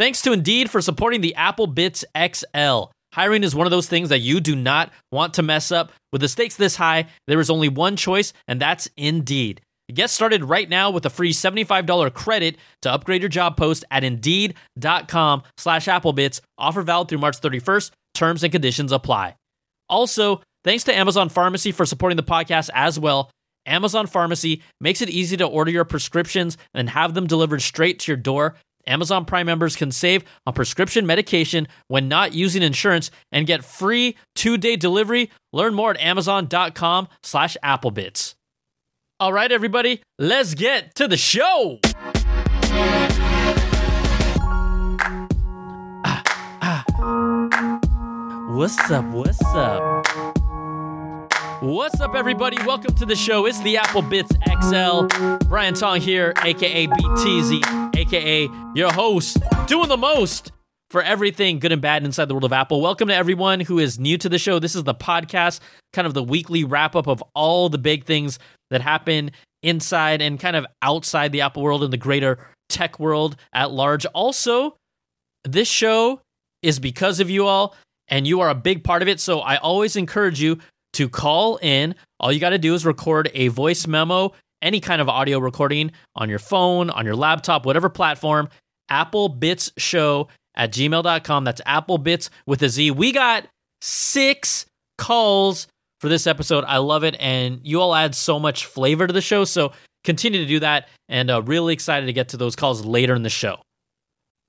Thanks to Indeed for supporting the Apple Bitz XL. Hiring is one of those things that you do not want to mess up. With the stakes this high, there is only one choice, and that's Indeed. Get started right now with a free $75 credit to upgrade your job post at Indeed.com slash Applebitz. Offer valid through March 31st. Terms and conditions apply. Also, thanks to Amazon Pharmacy for supporting the podcast as well. Amazon Pharmacy makes it easy to order your prescriptions and have them delivered straight to your door. Amazon Prime members can save on prescription medication when not using insurance and get free two-day delivery. Learn more at amazon.com slash applebitz. All right, everybody, let's get to the show. Ah, ah. What's up? What's up? What's up, everybody? Welcome to the show. It's the Apple Bitz XL. Brian Tong here, aka BTZ, aka your host, doing the most for everything good and bad inside the world of Apple. Welcome to everyone who is new to the show. This is the podcast, kind of the weekly wrap up of all the big things that happen inside and kind of outside the Apple world and the greater tech world at large. Also, this show is because of you all, and you are a big part of it. So I always encourage you to call in. All you got to do is record a voice memo, any kind of audio recording on your phone, on your laptop, whatever platform. Apple Bitz Show at gmail.com. That's Apple Bitz with a Z. We got six calls for this episode. I love it. And you all add so much flavor to the show. So continue to do that. And uh, really excited to get to those calls later in the show.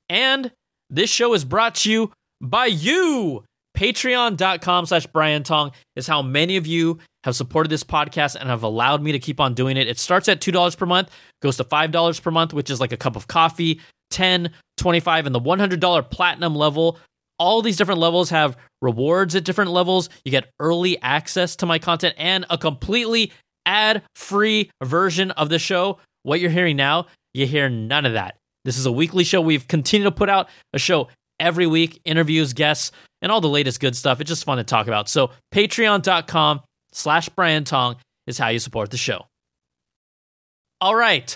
And this show is brought to you by you. Patreon.com slash Brian Tong is how many of you have supported this podcast and have allowed me to keep on doing it. It starts at $2 per month, goes to $5 per month, which is like a cup of coffee, 10, 25, and the $100 platinum level. All these different levels have rewards at different levels. You get early access to my content and a completely ad free version of the show. What you're hearing now, you hear none of that. This is a weekly show. We've continued to put out a show every week, interviews, guests, and all the latest good stuff. It's just fun to talk about. So patreon.com slash Brian Tong is how you support the show. All right,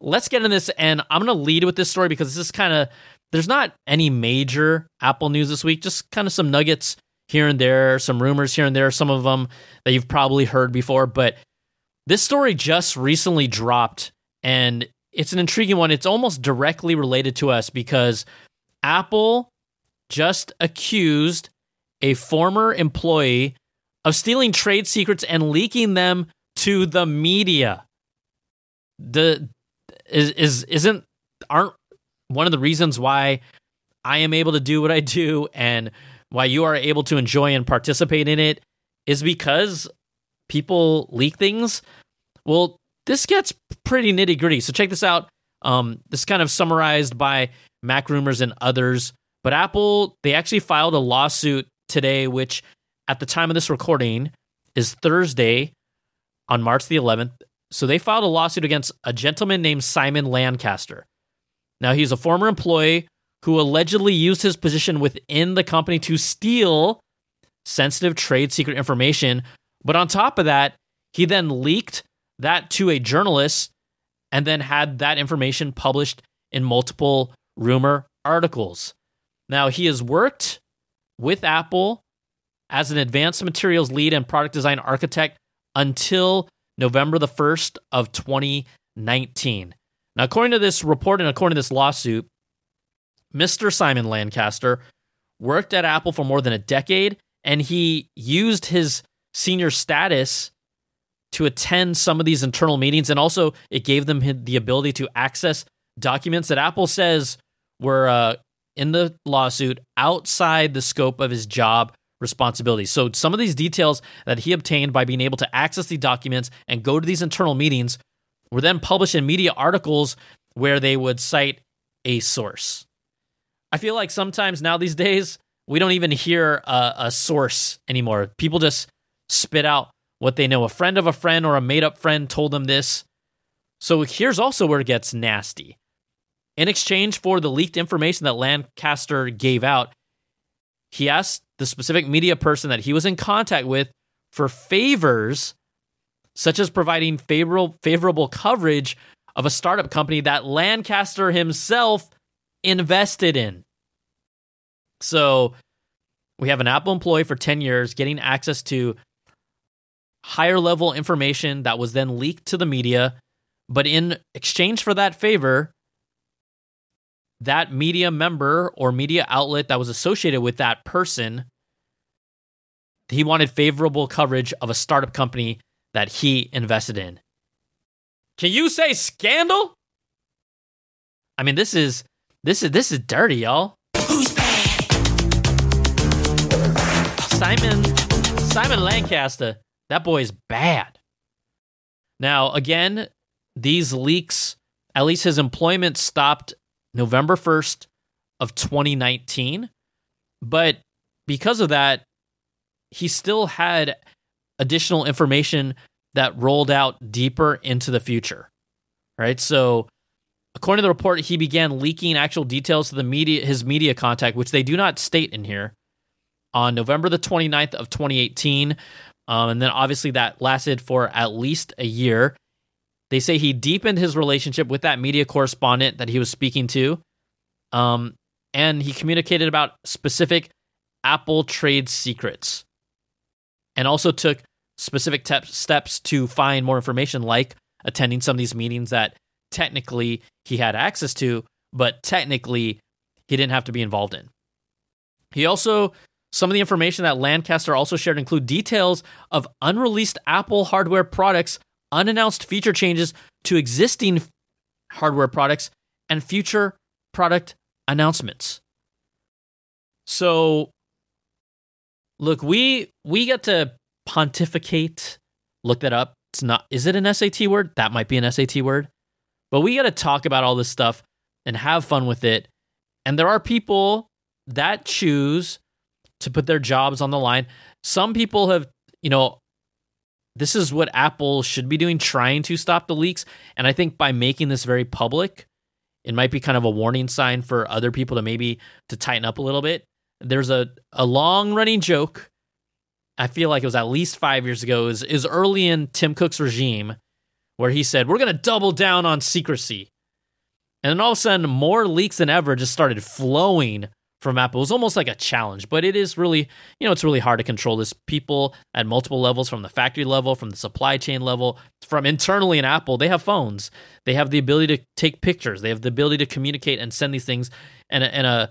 let's get in this. And I'm to lead with this story because this is kind of, there's not any major Apple news this week, just kind of some nuggets here and there, some rumors here and there, some of them that you've probably heard before. But this story just recently dropped and it's an intriguing one. It's almost directly related to us because Apple just accused a former employee of stealing trade secrets and leaking them to the media. The is is isn't aren't one of the reasons why I am able to do what I do and why you are able to enjoy and participate in it is because people leak things. Well, this gets pretty nitty gritty. So check this out. Um, this is kind of summarized by Mac Rumors and others. But Apple, they actually filed a lawsuit today, which at the time of this recording is Thursday on March the 11th. So they filed a lawsuit against a gentleman named Simon Lancaster. Now, he's a former employee who allegedly used his position within the company to steal sensitive trade secret information. But on top of that, he then leaked that to a journalist and then had that information published in multiple rumor articles. Now, he has worked with Apple as an advanced materials lead and product design architect until November the 1st of 2019. Now, according to this report and according to this lawsuit, Mr. Simon Lancaster worked at Apple for more than a decade and he used his senior status to attend some of these internal meetings and also it gave them the ability to access documents that Apple says were uh, in the lawsuit outside the scope of his job responsibilities. So some of these details that he obtained by being able to access the documents and go to these internal meetings were then published in media articles where they would cite a source. I feel like sometimes now these days we don't even hear a, a source anymore. People just spit out what they know. A friend of a friend or a made up friend told them this. So here's also where it gets nasty. In exchange for the leaked information that Lancaster gave out, he asked the specific media person that he was in contact with for favors, such as providing favorable, favorable coverage of a startup company that Lancaster himself invested in. So we have an Apple employee for 10 years getting access to higher level information that was then leaked to the media. But in exchange for that favor, that media member or media outlet that was associated with that person, he wanted favorable coverage of a startup company that he invested in. Can you say scandal? I mean, this is this is this is dirty, y'all. Who's bad? Simon Simon Lancaster that boy is bad. Now, again, these leaks, at least his employment stopped November 1st of 2019. But because of that, he still had additional information that rolled out deeper into the future. Right? So, according to the report, he began leaking actual details to the media his media contact, which they do not state in here, on November the 29th of 2018 um, and then obviously that lasted for at least a year. They say he deepened his relationship with that media correspondent that he was speaking to. Um, and he communicated about specific Apple trade secrets and also took specific te- steps to find more information, like attending some of these meetings that technically he had access to, but technically he didn't have to be involved in. He also some of the information that Lancaster also shared include details of unreleased Apple hardware products, unannounced feature changes to existing hardware products, and future product announcements. So look, we we get to pontificate, look that up. It's not is it an SAT word? That might be an SAT word. But we got to talk about all this stuff and have fun with it. And there are people that choose to put their jobs on the line. Some people have, you know, this is what Apple should be doing, trying to stop the leaks. And I think by making this very public, it might be kind of a warning sign for other people to maybe to tighten up a little bit. There's a, a long running joke. I feel like it was at least five years ago, is, is early in Tim Cook's regime, where he said, We're going to double down on secrecy. And then all of a sudden, more leaks than ever just started flowing from Apple. It was almost like a challenge, but it is really, you know, it's really hard to control this. People at multiple levels, from the factory level, from the supply chain level, from internally in Apple, they have phones. They have the ability to take pictures. They have the ability to communicate and send these things. And, and a,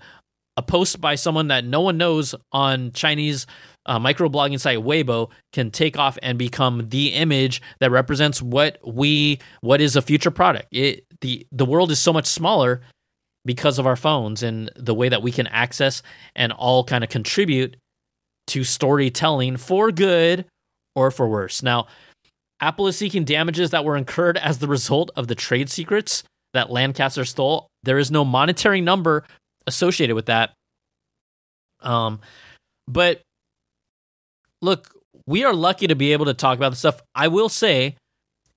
a post by someone that no one knows on Chinese uh, microblogging site Weibo can take off and become the image that represents what we what is a future product. It, the the world is so much smaller because of our phones and the way that we can access and all kind of contribute to storytelling for good or for worse. Now, Apple is seeking damages that were incurred as the result of the trade secrets that Lancaster stole. There is no monetary number associated with that. Um, but look, we are lucky to be able to talk about this stuff. I will say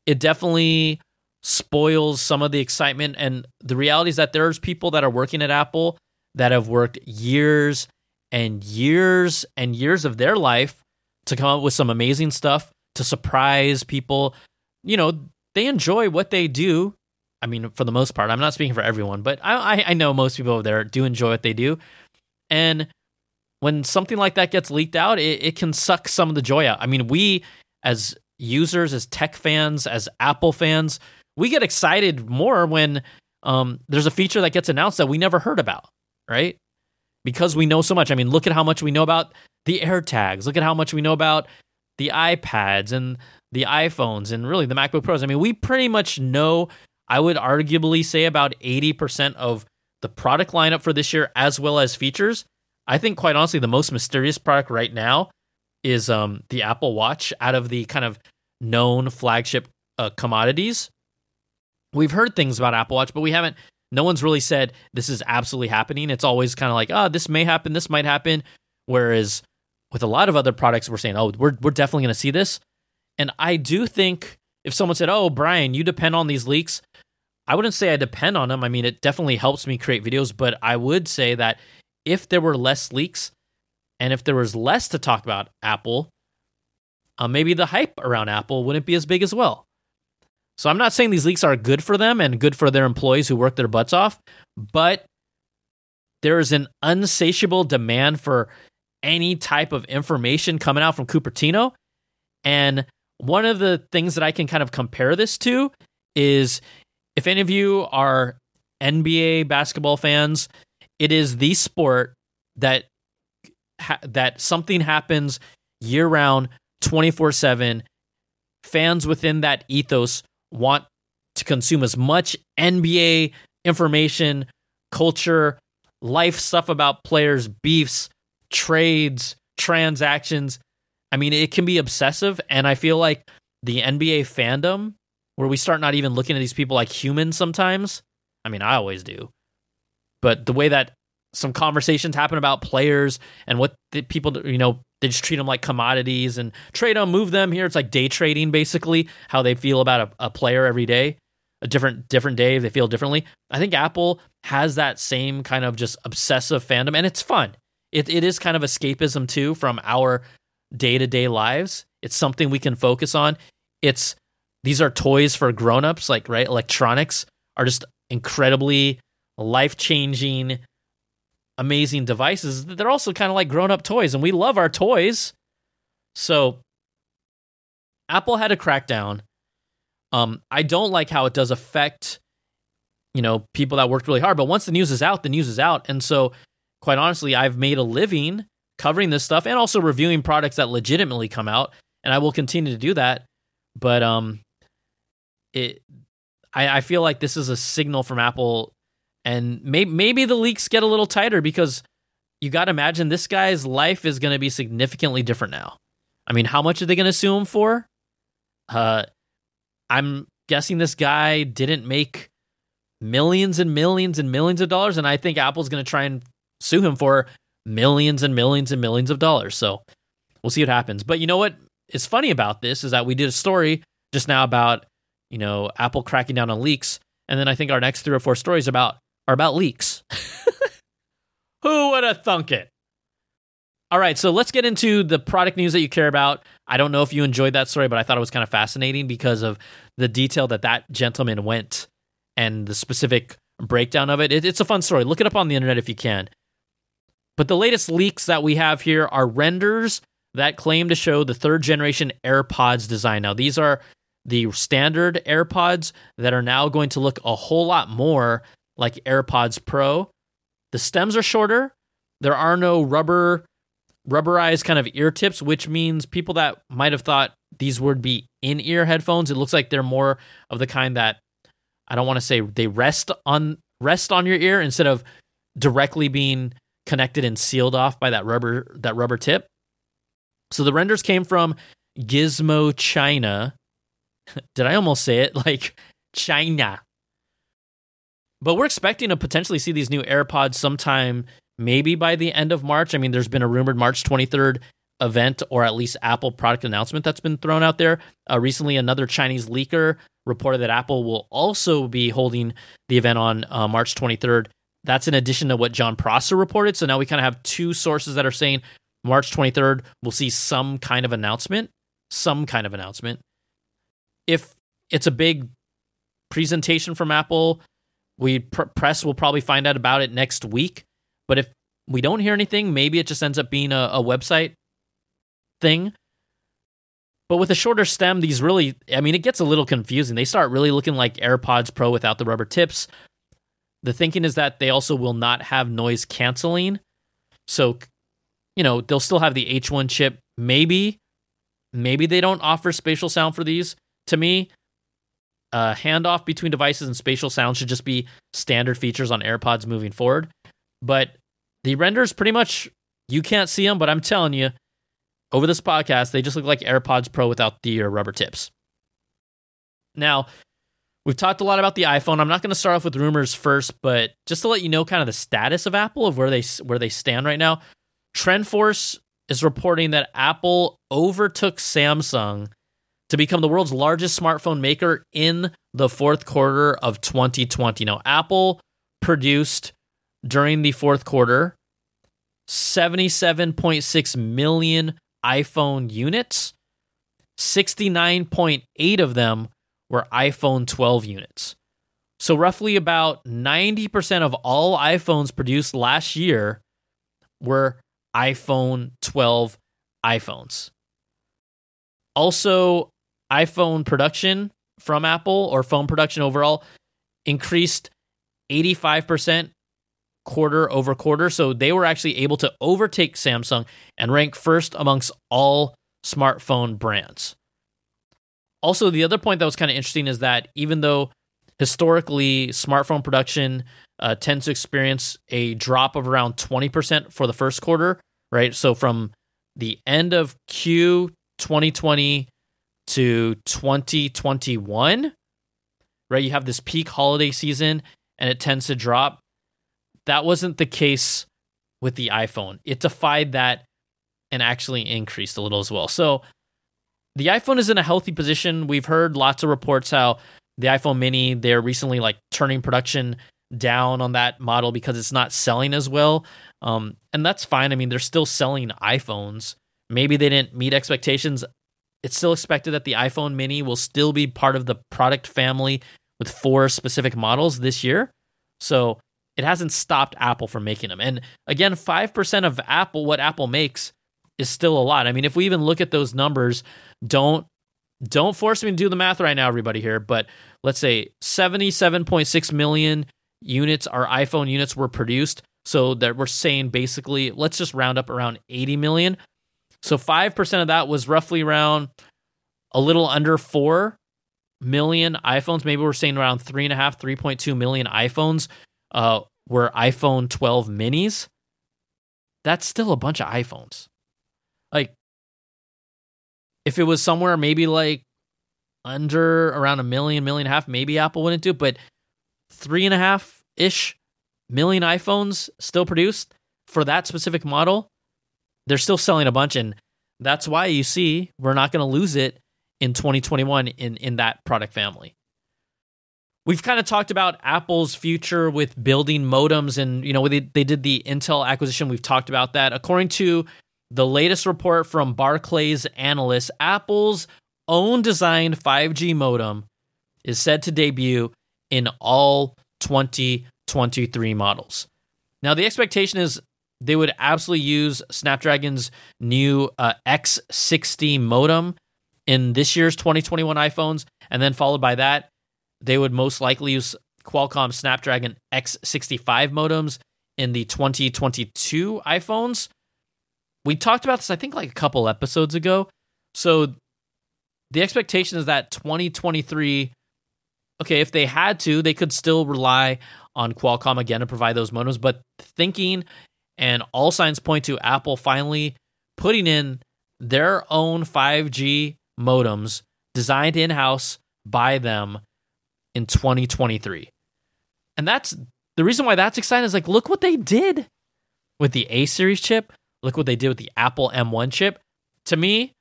it definitely spoils some of the excitement. And the reality is that there's people that are working at Apple that have worked years and years and years of their life to come up with some amazing stuff to surprise people. You know, they enjoy what they do. I mean, for the most part, I'm not speaking for everyone, but I, I know most people over there do enjoy what they do. And when something like that gets leaked out, it, it can suck some of the joy out. I mean, we as users, as tech fans, as Apple fans, we get excited more when um, there's a feature that gets announced that we never heard about, right? Because we know so much. I mean, look at how much we know about the AirTags. Look at how much we know about the iPads and the iPhones and really the MacBook Pros. I mean, we pretty much know, I would arguably say about 80% of the product lineup for this year as well as features. I think quite honestly the most mysterious product right now is um, the Apple Watch out of the kind of known flagship uh, commodities we've heard things about Apple Watch, but we haven't. No one's really said this is absolutely happening. It's always kind of like, oh, this may happen, this might happen. Whereas with a lot of other products, we're saying, oh, we're we're definitely going to see this. And I do think if someone said, oh, Brian, you depend on these leaks, I wouldn't say I depend on them. I mean, it definitely helps me create videos, but I would say that if there were less leaks and if there was less to talk about Apple, uh, maybe the hype around Apple wouldn't be as big as well. So I'm not saying these leaks are good for them and good for their employees who work their butts off, but there is an unsatiable demand for any type of information coming out from Cupertino. And one of the things that I can kind of compare this to is if any of you are NBA basketball fans, it is the sport that ha- that something happens year round, 24/7. Fans within that ethos want to consume as much NBA information, culture, life stuff about players, beefs, trades, transactions. I mean, it can be obsessive. And I feel like the NBA fandom, where we start not even looking at these people like humans sometimes. I mean, I always do. But the way that some conversations happen about players and what people, you know, they just treat them like commodities and trade them, move them. Here. It's like day trading, basically, how they feel about a, a player every day a different different day they feel differently. I think apple has that same kind of just obsessive fandom and it's fun. It, it is kind of escapism too from our day-to-day lives. It's something we can focus on. It's these are toys for grown-ups like right? Electronics are just incredibly life-changing amazing devices they're also kind of like grown-up toys and we love our toys so apple had a crackdown um, I don't like how it does affect, you know, people that worked really hard. But once the news is out, the news is out. And so, quite honestly, I've made a living covering this stuff and also reviewing products that legitimately come out, and I will continue to do that. But um, it, I, I feel like this is a signal from Apple, and maybe maybe the leaks get a little tighter because you got to imagine this guy's life is going to be significantly different now. I mean, how much are they going to sue him for? Uh, I'm guessing this guy didn't make millions and millions and millions of dollars, and I think Apple's going to try and sue him for millions and millions and millions of dollars. So we'll see what happens. But you know what is funny about this is that we did a story just now about you know Apple cracking down on leaks, and then I think our next three or four stories about are about leaks. Who would have thunk it? All right, so let's get into the product news that you care about. I don't know if you enjoyed that story, but I thought it was kind of fascinating because of the detail that that gentleman went and the specific breakdown of it. it. It's a fun story. Look it up on the internet if you can. But the latest leaks that we have here are renders that claim to show the third generation AirPods design. Now, these are the standard AirPods that are now going to look a whole lot more like AirPods Pro. The stems are shorter. There are no rubber rubberized kind of ear tips, which means people that might have thought these would be in ear headphones, it looks like they're more of the kind that I don't want to say they rest on rest on your ear instead of directly being connected and sealed off by that rubber that rubber tip. So the renders came from Gizmo China. Did I almost say it like China? But we're expecting to potentially see these new AirPods sometime maybe by the end of March. I mean, there's been a rumored March 23rd event or at least Apple product announcement that's been thrown out there. Uh, recently, another Chinese leaker reported that Apple will also be holding the event on uh, March 23rd. That's in addition to what Jon Prosser reported. So now we kind of have two sources that are saying March 23rd, we'll see some kind of announcement. Some kind of announcement. If it's a big presentation from Apple, we pr- press will probably find out about it next week. But if we don't hear anything, maybe it just ends up being a, a website thing. But with a shorter stem, these really, I mean, it gets a little confusing. They start really looking like AirPods Pro without the rubber tips. The thinking is that they also will not have noise canceling. So, you know, they'll still have the H1 chip. Maybe, maybe they don't offer spatial sound for these. To me, uh, handoff between devices and spatial sound should just be standard features on AirPods moving forward. But the renders pretty much you can't see them, but I'm telling you, over this podcast, they just look like AirPods Pro without the uh, rubber tips. Now, we've talked a lot about the iPhone. I'm not going to start off with rumors first, but just to let you know kind of the status of Apple of where they where they stand right now. TrendForce is reporting that Apple overtook Samsung to become the world's largest smartphone maker in the fourth quarter of 2020. Now, Apple produced during the fourth quarter 77.6 million iPhone units. 69.8 of them were iPhone 12 units. So, roughly about 90% of all iPhones produced last year were iPhone 12 iPhones. Also, iPhone production from Apple or phone production overall increased 85% quarter over quarter. So they were actually able to overtake Samsung and rank first amongst all smartphone brands. Also, the other point that was kind of interesting is that even though historically smartphone production uh, tends to experience a drop of around 20% for the first quarter, right? So from the end of Q 2020 to 2021, right? You have this peak holiday season and it tends to drop. That wasn't the case with the iPhone. It defied that and actually increased a little as well. So the iPhone is in a healthy position. We've heard lots of reports how the iPhone mini, they're recently like turning production down on that model because it's not selling as well. Um, and that's fine. I mean, they're still selling iPhones. Maybe they didn't meet expectations. It's still expected that the iPhone mini will still be part of the product family with four specific models this year. So it hasn't stopped Apple from making them. And again, 5% of Apple, what Apple makes, is still a lot. I mean, if we even look at those numbers, don't don't force me to do the math right now, everybody here, but let's say 77.6 million units our iPhone units were produced. So that we're saying basically, let's just round up around 80 million. So 5% of that was roughly around a little under 4 million iPhones. Maybe we're saying around 3.5, 3.2 million iPhones uh, were iPhone 12 minis. That's still a bunch of iPhones. Like, if it was somewhere maybe like under around a million, million and a half, maybe Apple wouldn't do, it, but three and a half ish million iPhones still produced for that specific model. They're still selling a bunch, and that's why you see we're not going to lose it in 2021 in, in that product family. We've kind of talked about Apple's future with building modems, and you know they, they did the Intel acquisition. We've talked about that. According to the latest report from Barclays analysts, Apple's own designed 5G modem is said to debut in all 2023 models. Now, the expectation is they would absolutely use Snapdragon's new uh, X60 modem in this year's 2021 iPhones, and then followed by that, they would most likely use Qualcomm Snapdragon X65 modems in the 2022 iPhones. We talked about this, I think, like a couple episodes ago. So the expectation is that 2023 okay, if they had to, they could still rely on Qualcomm again to provide those modems. But thinking and all signs point to Apple finally putting in their own 5G modems designed in house by them in 2023. And that's the reason why that's exciting is like, look what they did with the A series chip. Look what they did with the Apple M1 chip. To me,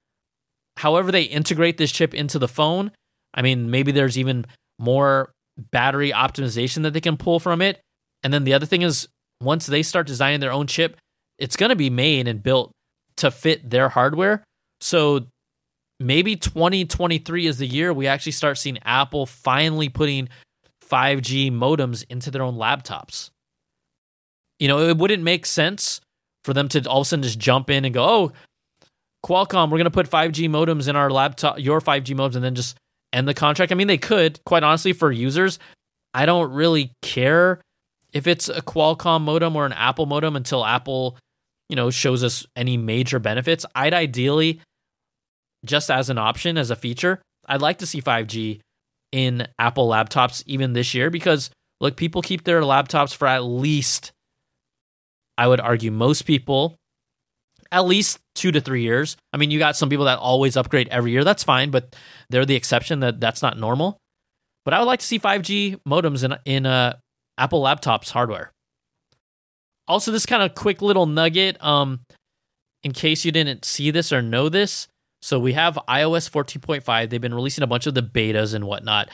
however they integrate this chip into the phone, I mean, maybe there's even more battery optimization that they can pull from it. And then the other thing is, once they start designing their own chip, it's going to be made and built to fit their hardware. So maybe 2023 is the year we actually start seeing Apple finally putting 5G modems into their own laptops. You know, it wouldn't make sense for them to all of a sudden just jump in and go, oh, Qualcomm, we're going to put 5G modems in our laptop, your 5G modems, and then just end the contract. I mean, they could, quite honestly, for users. I don't really care if it's a Qualcomm modem or an Apple modem until Apple, you know, shows us any major benefits. I'd ideally, just as an option, as a feature, I'd like to see 5G in Apple laptops even this year because, look, people keep their laptops for at least, I would argue, most people at least two to three years. I mean, you got some people that always upgrade every year. That's fine, but they're the exception. That that's not normal. But I would like to see 5G modems in in uh, Apple laptops hardware. Also, this kind of quick little nugget, um, in case you didn't see this or know this. So we have iOS 14.5. They've been releasing a bunch of the betas and whatnot.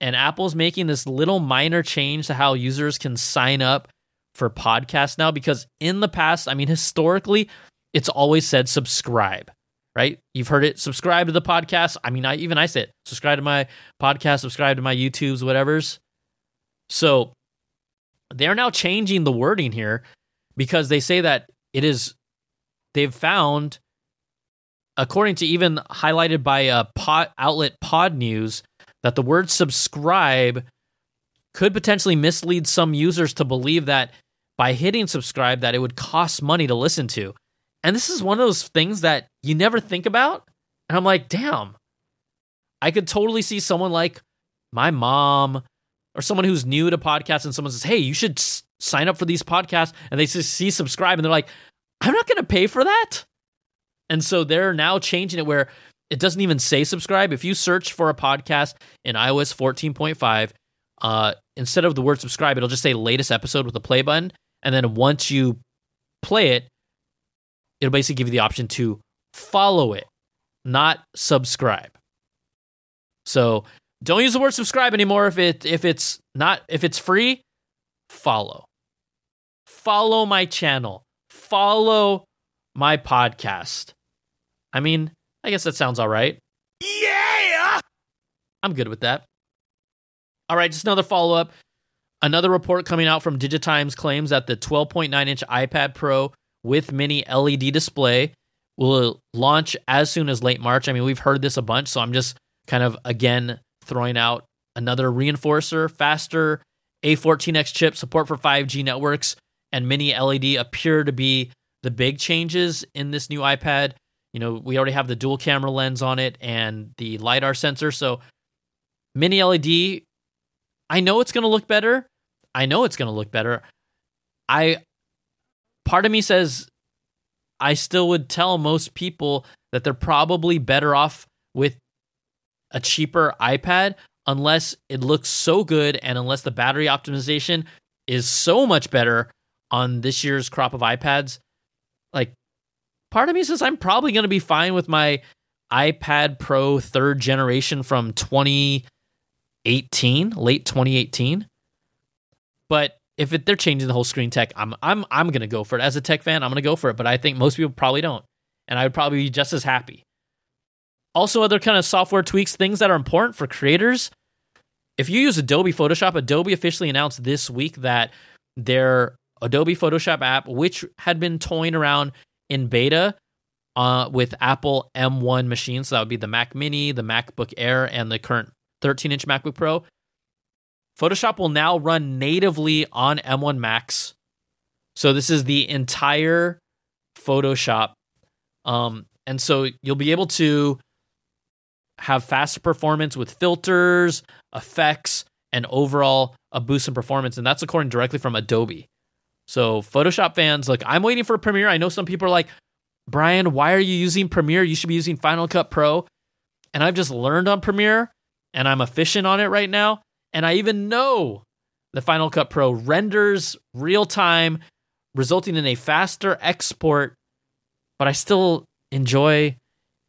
And Apple's making this little minor change to how users can sign up for podcasts now because in the past, I mean, historically, it's always said subscribe, right? You've heard it. Subscribe to the podcast. I mean, I even I said subscribe to my podcast, subscribe to my YouTubes, whatever's. So they're now changing the wording here because they say that it is they've found according to even highlighted by a pod outlet Podnews that the word subscribe could potentially mislead some users to believe that by hitting subscribe that it would cost money to listen to. And this is one of those things that you never think about. And I'm like, damn. I could totally see someone like my mom or someone who's new to podcasts and someone says, "Hey, you should s- sign up for these podcasts." And they see subscribe and they're like, "I'm not going to pay for that." And so they're now changing it where it doesn't even say subscribe. If you search for a podcast in iOS 14.5, uh, instead of the word subscribe, it'll just say latest episode with a play button. And then once you play it, it'll basically give you the option to follow it, not subscribe. So don't use the word subscribe anymore if it if it's not if it's free, follow. Follow my channel. Follow my podcast. I mean, I guess that sounds all right. Yeah! I'm good with that. All right, just another follow up. Another report coming out from Digitimes claims that the 12.9 inch iPad Pro with mini LED display will launch as soon as late March. I mean, we've heard this a bunch, so I'm just kind of again throwing out another reinforcer, faster A14X chip, support for 5G networks, and mini LED appear to be the big changes in this new iPad. You know, we already have the dual camera lens on it and the LiDAR sensor. So, mini LED, I know it's going to look better. I know it's going to look better. I, part of me says, I still would tell most people that they're probably better off with a cheaper iPad unless it looks so good and unless the battery optimization is so much better on this year's crop of iPads. Like, part of me says I'm probably going to be fine with my iPad Pro third generation from 2018, late 2018. But if it, they're changing the whole screen tech, I'm I'm I'm going to go for it. As a tech fan, I'm going to go for it. But I think most people probably don't, and I would probably be just as happy. Also, other kind of software tweaks, things that are important for creators. If you use Adobe Photoshop, Adobe officially announced this week that their Adobe Photoshop app, which had been toying around in beta uh, with Apple M1 machines, so that would be the Mac Mini, the MacBook Air, and the current 13 inch MacBook Pro. Photoshop will now run natively on M1 Macs. So this is the entire Photoshop. Um, and so you'll be able to have faster performance with filters, effects, and overall a boost in performance. And that's according directly from Adobe. So Photoshop fans, look, I'm waiting for Premiere. I know some people are like, Brian, why are you using Premiere? You should be using Final Cut Pro. And I've just learned on Premiere and I'm efficient on it right now. And I even know the Final Cut Pro renders real time, resulting in a faster export. But I still enjoy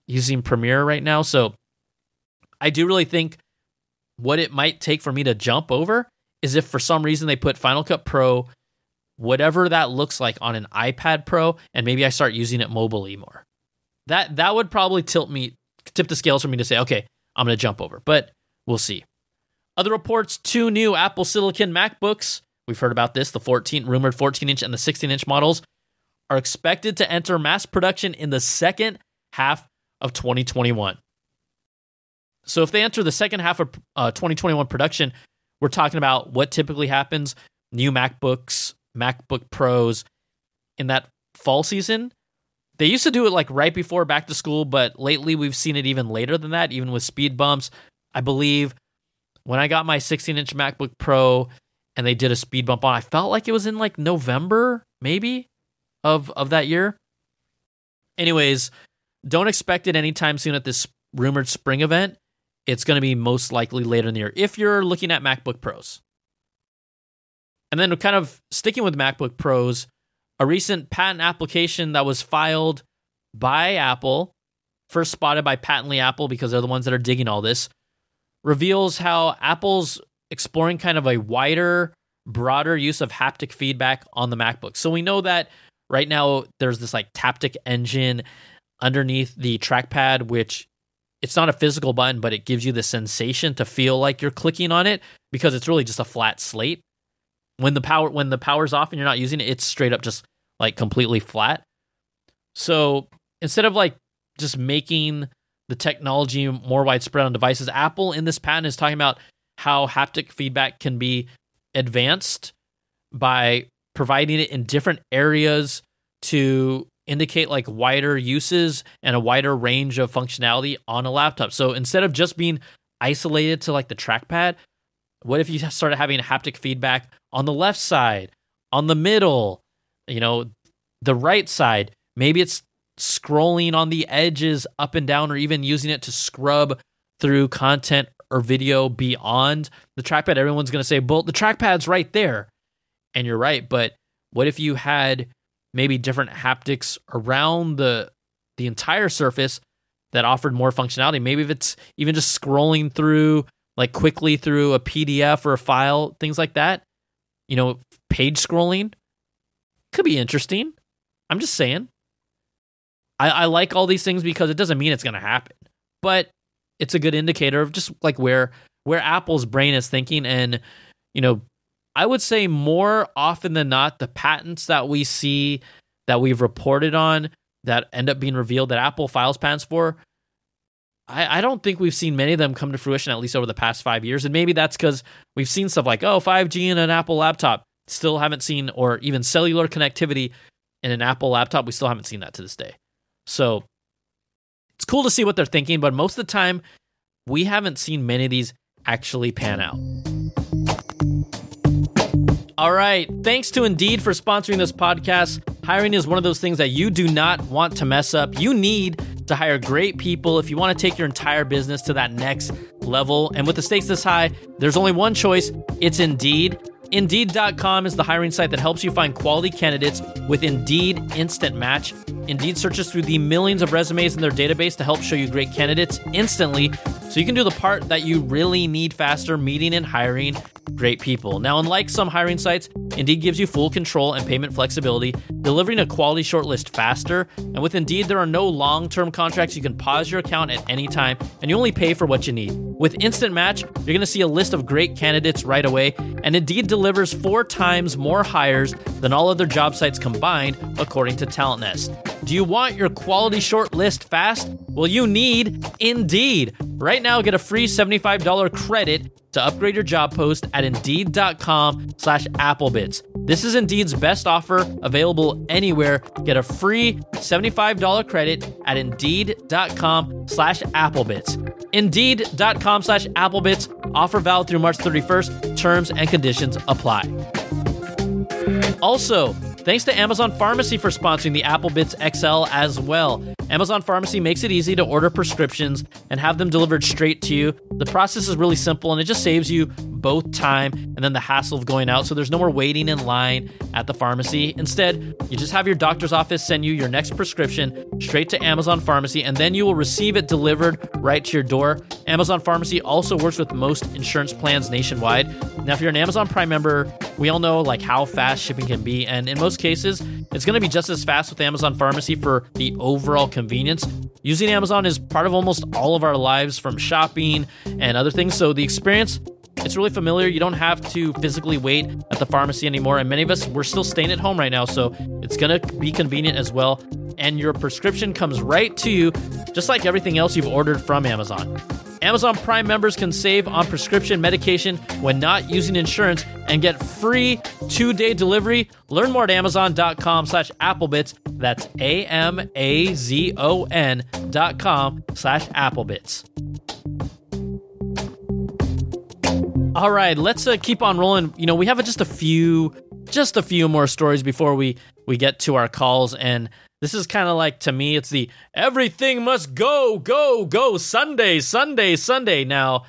using Premiere right now. So I do really think what it might take for me to jump over is if for some reason they put Final Cut Pro, whatever that looks like on an iPad Pro, and maybe I start using it mobilely more. That that would probably tilt me, tip the scales for me to say, okay, I'm going to jump over, but we'll see. Other reports: two new Apple Silicon MacBooks. We've heard about this. The 14 rumored 14 inch and the 16 inch models are expected to enter mass production in the second half of 2021. So if they enter the second half of uh, 2021 production, we're talking about what typically happens: new MacBooks, MacBook Pros in that fall season. They used to do it like right before back to school, but lately we've seen it even later than that, even with speed bumps. I believe when I got my 16 inch MacBook Pro and they did a speed bump on, I felt like it was in like November, maybe, of of that year. Anyways, don't expect it anytime soon at this rumored spring event. It's going to be most likely later in the year if you're looking at MacBook Pros. And then, kind of sticking with MacBook Pros, a recent patent application that was filed by Apple, first spotted by Patently Apple because they're the ones that are digging all this, reveals how Apple's exploring kind of a wider, broader use of haptic feedback on the MacBook. So we know that right now there's this like Taptic engine underneath the trackpad, which it's not a physical button, but it gives you the sensation to feel like you're clicking on it because it's really just a flat slate. When the power when the power's off and you're not using it, it's straight up just like completely flat. So instead of like just making the technology more widespread on devices, Apple in this patent is talking about how haptic feedback can be advanced by providing it in different areas to indicate like wider uses and a wider range of functionality on a laptop. So instead of just being isolated to like the trackpad, what if you started having haptic feedback on the left side, on the middle, you know, the right side? Maybe it's scrolling on the edges up and down, or even using it to scrub through content or video beyond the trackpad. Everyone's going to say, well, the trackpad's right there. And you're right. But what if you had maybe different haptics around the the entire surface that offered more functionality. Maybe if it's even just scrolling through like quickly through a PDF or a file, things like that. You know, page scrolling could be interesting. I'm just saying. I, I like all these things because it doesn't mean it's going to happen, but it's a good indicator of just like where where Apple's brain is thinking. And you know, I would say more often than not, the patents that we see that we've reported on that end up being revealed that Apple files patents for, I, I don't think we've seen many of them come to fruition, at least over the past five years. And maybe that's because we've seen stuff like, oh, 5G in an Apple laptop. Still haven't seen, or even cellular connectivity in an Apple laptop. We still haven't seen that to this day. So it's cool to see what they're thinking, but most of the time, we haven't seen many of these actually pan out. All right. Thanks to Indeed for sponsoring this podcast. Hiring is one of those things that you do not want to mess up. You need to hire great people if you want to take your entire business to that next level. And with the stakes this high, there's only one choice it's Indeed. Indeed.com is the hiring site that helps you find quality candidates with Indeed Instant Match. Indeed searches through the millions of resumes in their database to help show you great candidates instantly so you can do the part that you really need faster meeting and hiring great people. Now, unlike some hiring sites, Indeed gives you full control and payment flexibility, delivering a quality shortlist faster. And with Indeed, there are no long term contracts. You can pause your account at any time, and you only pay for what you need. With Instant Match, you're going to see a list of great candidates right away, and Indeed delivers four times more hires than all other job sites combined, according to Talent Nest. Do you want your quality shortlist fast? Well, you need Indeed. Right now, get a free $75 credit to upgrade your job post at Indeed.com slash Applebitz. This is Indeed's best offer available anywhere. Get a free $75 credit at Indeed.com slash Applebitz. Indeed.com slash Applebitz. Offer valid through March 31st. Terms and conditions apply. Also, Thanks to Amazon Pharmacy for sponsoring the Apple Bitz XL as well. Amazon Pharmacy makes it easy to order prescriptions and have them delivered straight to you. The process is really simple and it just saves you both time and then the hassle of going out. So there's no more waiting in line at the pharmacy. Instead, you just have your doctor's office send you your next prescription straight to Amazon Pharmacy and then you will receive it delivered right to your door. Amazon Pharmacy also works with most insurance plans nationwide. Now, if you're an Amazon Prime member, we all know like how fast shipping can be, and in most cases, it's going to be just as fast with Amazon Pharmacy for the overall convenience. Using Amazon is part of almost all of our lives from shopping and other things, so the experience it's really familiar. You don't have to physically wait at the pharmacy anymore. And many of us, we're still staying at home right now. So it's going to be convenient as well. And your prescription comes right to you, just like everything else you've ordered from Amazon. Amazon Prime members can save on prescription medication when not using insurance and get free two-day delivery. Learn more at amazon.com slash applebitz. That's A-M-A-Z-O-N dot com slash applebitz. All right, let's uh, keep on rolling. You know, we have just a few, just a few more stories before we we get to our calls, and this is kind of like to me, it's the everything must go, go, go Sunday, Sunday, Sunday. Now,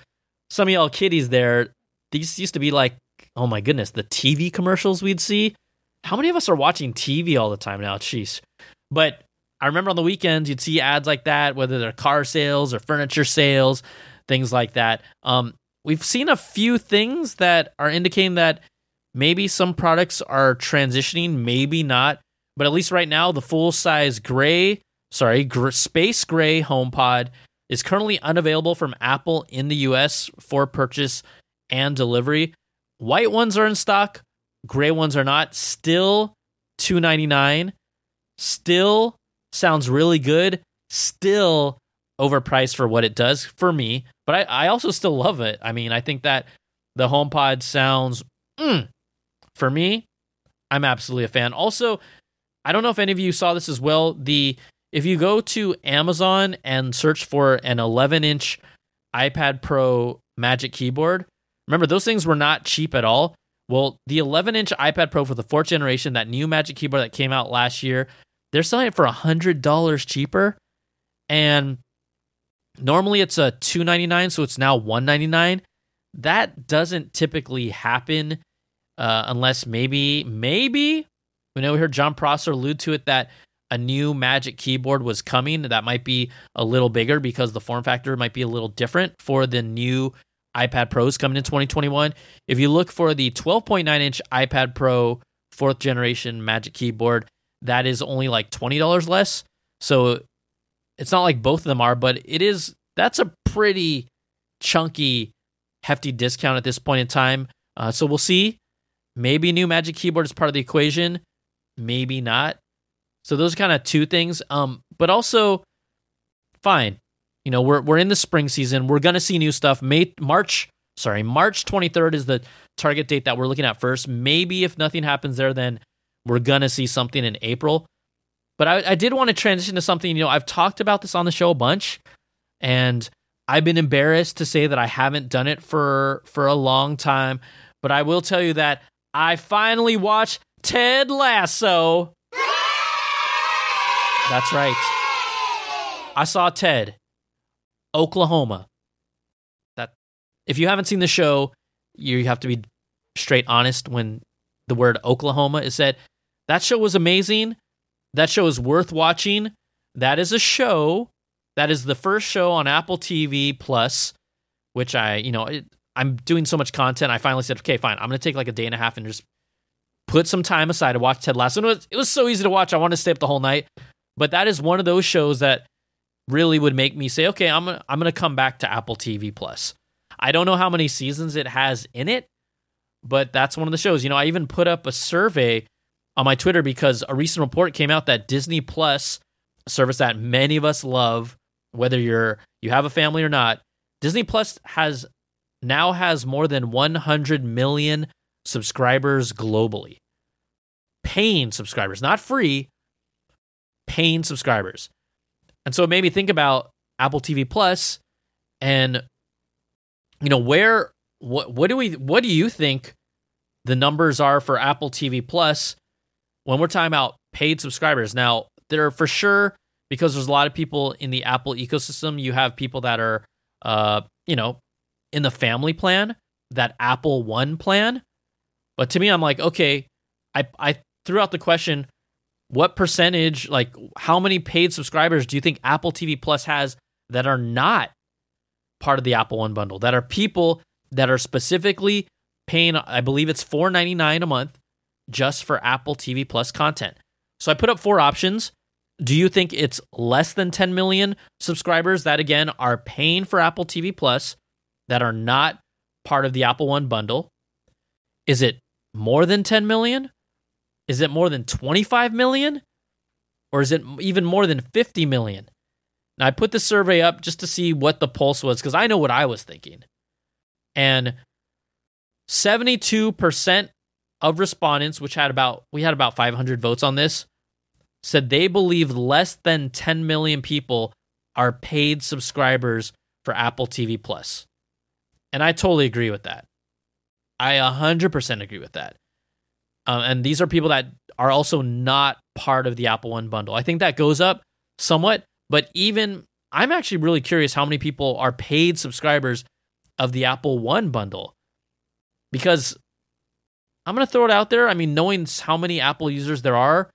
some of y'all kiddies there, these used to be like, oh my goodness, the TV commercials we'd see. How many of us are watching TV all the time now? Jeez. But I remember on the weekends you'd see ads like that, whether they're car sales or furniture sales, things like that. Um, we've seen a few things that are indicating that maybe some products are transitioning, maybe not. But at least right now, the full size gray, sorry, gr- space gray HomePod is currently unavailable from Apple in the US for purchase and delivery. White ones are in stock, gray ones are not. Still 299. Still sounds really good. Still overpriced for what it does for me, but I, I also still love it. I mean, I think that the HomePod sounds mm, for me. I'm absolutely a fan. Also, I don't know if any of you saw this as well. The if you go to Amazon and search for an 11 inch iPad Pro Magic Keyboard, remember those things were not cheap at all. Well, the 11 inch iPad Pro for the fourth generation, that new Magic Keyboard that came out last year, they're selling it for $100 cheaper. And normally it's a 299 so it's now 199 that doesn't typically happen uh, unless maybe maybe we know we heard Jon Prosser allude to it that a new Magic keyboard was coming that might be a little bigger because the form factor might be a little different for the new iPad Pros coming in 2021. If you look for the 12.9 inch iPad Pro fourth generation Magic keyboard, that is only like $20 less. So it's not like both of them are, but it is that's a pretty chunky, hefty discount at this point in time. Uh, so we'll see. Maybe new Magic Keyboard is part of the equation, maybe not. So those are kind of two things. Um, but also, fine. You know, we're we're in the spring season. We're gonna see new stuff. May March, sorry, March 23rd is the target date that we're looking at first. Maybe if nothing happens there, then we're gonna see something in April. But I, I did want to transition to something. You know, I've talked about this on the show a bunch, and I've been embarrassed to say that I haven't done it for for a long time. But I will tell you that I finally watched Ted Lasso. That's right. I saw Ted, Oklahoma. That if you haven't seen the show, you have to be straight honest when the word Oklahoma is said. That show was amazing. That show is worth watching. That is a show. That is the first show on Apple TV Plus, which I, you know, it, I'm doing so much content. I finally said, okay, fine. I'm going to take like a day and a half and just put some time aside to watch Ted Lasso. It was, it was so easy to watch. I wanted to stay up the whole night. But that is one of those shows that really would make me say, okay, I'm gonna, I'm going to come back to Apple TV Plus. I don't know how many seasons it has in it, but that's one of the shows. You know, I even put up a survey on my Twitter because a recent report came out that Disney Plus, a service that many of us love, whether you're you have a family or not, Disney Plus has now has more than 100 million subscribers globally. Paying subscribers, not free, paying subscribers. And so it made me think about Apple TV Plus and you know where what what do we what do you think the numbers are for Apple TV Plus when we're talking about paid subscribers. Now, there are for sure because there's a lot of people in the Apple ecosystem. You have people that are, uh, you know, in the family plan, that Apple One plan. But to me, I'm like, okay, I I threw out the question, what percentage, like, how many paid subscribers do you think Apple TV Plus has that are not part of the Apple One bundle? That are people that are specifically paying, I believe it's $4.99 a month just for Apple TV Plus content. So I put up four options. Do you think it's less than 10 million subscribers that again are paying for Apple TV Plus that are not part of the Apple One bundle? Is it more than 10 million? Is it more than 25 million? Or is it even more than 50 million? Now I put the survey up just to see what the pulse was because I know what I was thinking. And 72% of respondents, which had about we had about 500 votes on this, said they believe less than 10 million people are paid subscribers for Apple TV Plus. And I totally agree with that. I 100% agree with that. Um, and these are people that are also not part of the Apple One bundle. I think that goes up somewhat, but even I'm actually really curious how many people are paid subscribers of the Apple One bundle. Because I'm going to throw it out there. I mean, knowing how many Apple users there are,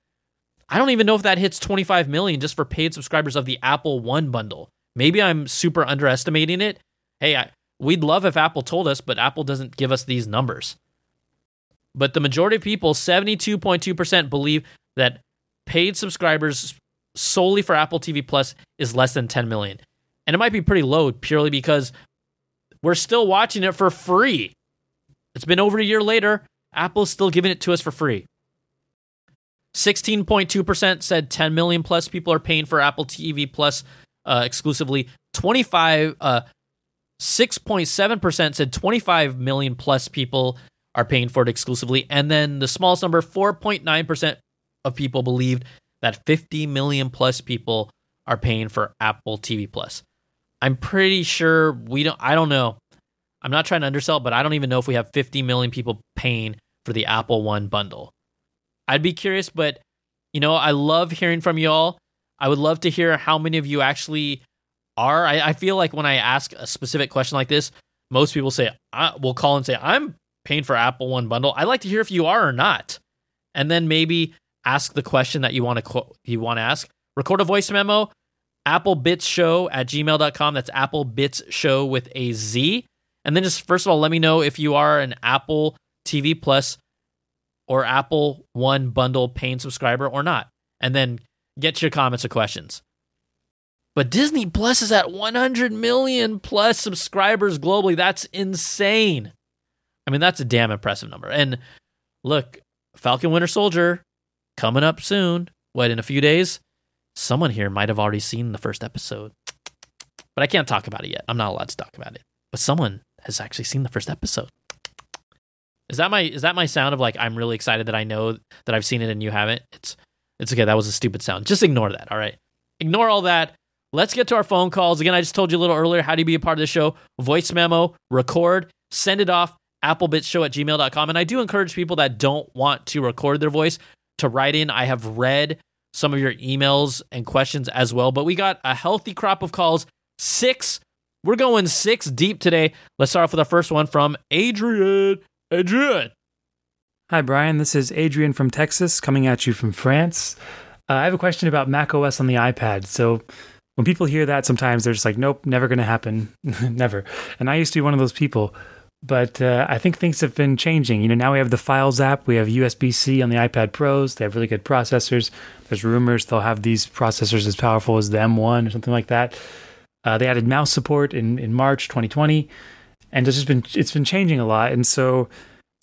I don't even know if that hits 25 million just for paid subscribers of the Apple One bundle. Maybe I'm super underestimating it. Hey, I, we'd love if Apple told us, but Apple doesn't give us these numbers. But the majority of people, 72.2%, believe that paid subscribers solely for Apple TV Plus is less than 10 million. And it might be pretty low purely because we're still watching it for free. It's been over a year later. Apple's still giving it to us for free. 16.2% said 10 million plus people are paying for Apple TV Plus uh, exclusively. 25 uh 6.7% said 25 million plus people are paying for it exclusively. And then the smallest number, 4.9% of people believed that 50 million plus people are paying for Apple TV Plus. I'm pretty sure we don't I don't know. I'm not trying to undersell, but I don't even know if we have 50 million people paying for the Apple One bundle. I'd be curious, but you know, I love hearing from y'all. I would love to hear how many of you actually are. I, I feel like when I ask a specific question like this, most people say, I will call and say, I'm paying for Apple One bundle. I'd like to hear if you are or not. And then maybe ask the question that you want to you want to ask. Record a voice memo, applebitzshow at gmail.com. That's applebitzshow with a Z. And then just first of all, let me know if you are an Apple TV Plus or Apple One bundle paying subscriber or not. And then get your comments or questions. But Disney Plus is at 100 million plus subscribers globally. That's insane. I mean, that's a damn impressive number. And look, Falcon Winter Soldier coming up soon. What, in a few days? Someone here might have already seen the first episode. But I can't talk about it yet. I'm not allowed to talk about it. But someone has actually seen the first episode. Is that my is that my sound of like I'm really excited that I know that I've seen it and you haven't? It's it's okay. That was a stupid sound. Just ignore that. All right. Ignore all that. Let's get to our phone calls. Again, I just told you a little earlier how do you be a part of the show? Voice memo, record, send it off, applebitzshow at gmail.com. And I do encourage people that don't want to record their voice to write in. I have read some of your emails and questions as well, but we got a healthy crop of calls. Six. We're going six deep today. Let's start off with our first one from Adrian. Adrian. Hi, Brian. This is Adrian from Texas coming at you from France. Uh, I have a question about Mac OS on the iPad. So, when people hear that, sometimes they're just like, nope, never going to happen. never. And I used to be one of those people. But uh, I think things have been changing. You know, now we have the Files app, we have USB C on the iPad Pros. They have really good processors. There's rumors they'll have these processors as powerful as the M1 or something like that. Uh, they added mouse support in, in March 2020, and it's just been it's been changing a lot. And so,